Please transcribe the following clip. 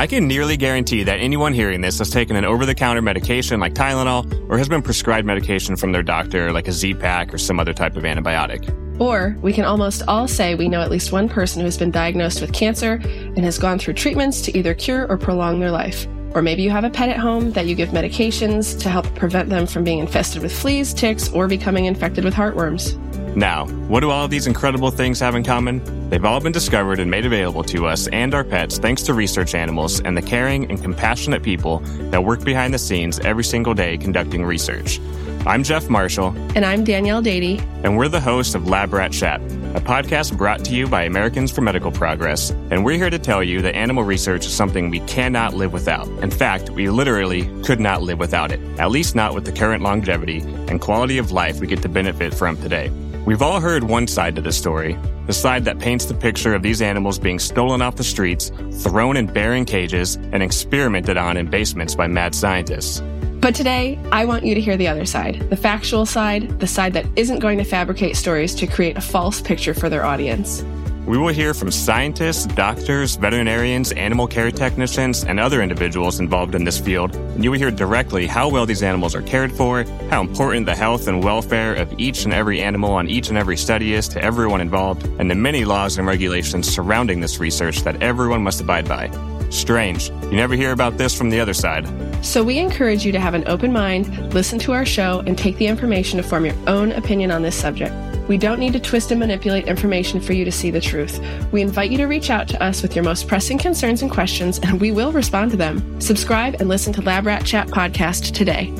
I can nearly guarantee that anyone hearing this has taken an over the counter medication like Tylenol or has been prescribed medication from their doctor like a Z-Pak or some other type of antibiotic. Or we can almost all say we know at least one person who has been diagnosed with cancer and has gone through treatments to either cure or prolong their life. Or maybe you have a pet at home that you give medications to help prevent them from being infested with fleas, ticks, or becoming infected with heartworms. Now, what do all these incredible things have in common? They've all been discovered and made available to us and our pets thanks to research animals and the caring and compassionate people that work behind the scenes every single day conducting research. I'm Jeff Marshall. And I'm Danielle Dady. And we're the hosts of Lab Rat Chat, a podcast brought to you by Americans for Medical Progress. And we're here to tell you that animal research is something we cannot live without. In fact, we literally could not live without it, at least not with the current longevity and quality of life we get to benefit from today. We've all heard one side to this story, the side that paints the picture of these animals being stolen off the streets, thrown in barren cages, and experimented on in basements by mad scientists. But today, I want you to hear the other side the factual side, the side that isn't going to fabricate stories to create a false picture for their audience. We will hear from scientists, doctors, veterinarians, animal care technicians, and other individuals involved in this field, and you will hear directly how well these animals are cared for, how important the health and welfare of each and every animal on each and every study is to everyone involved, and the many laws and regulations surrounding this research that everyone must abide by. Strange. You never hear about this from the other side. So we encourage you to have an open mind, listen to our show, and take the information to form your own opinion on this subject. We don't need to twist and manipulate information for you to see the truth. We invite you to reach out to us with your most pressing concerns and questions, and we will respond to them. Subscribe and listen to Lab Rat Chat podcast today.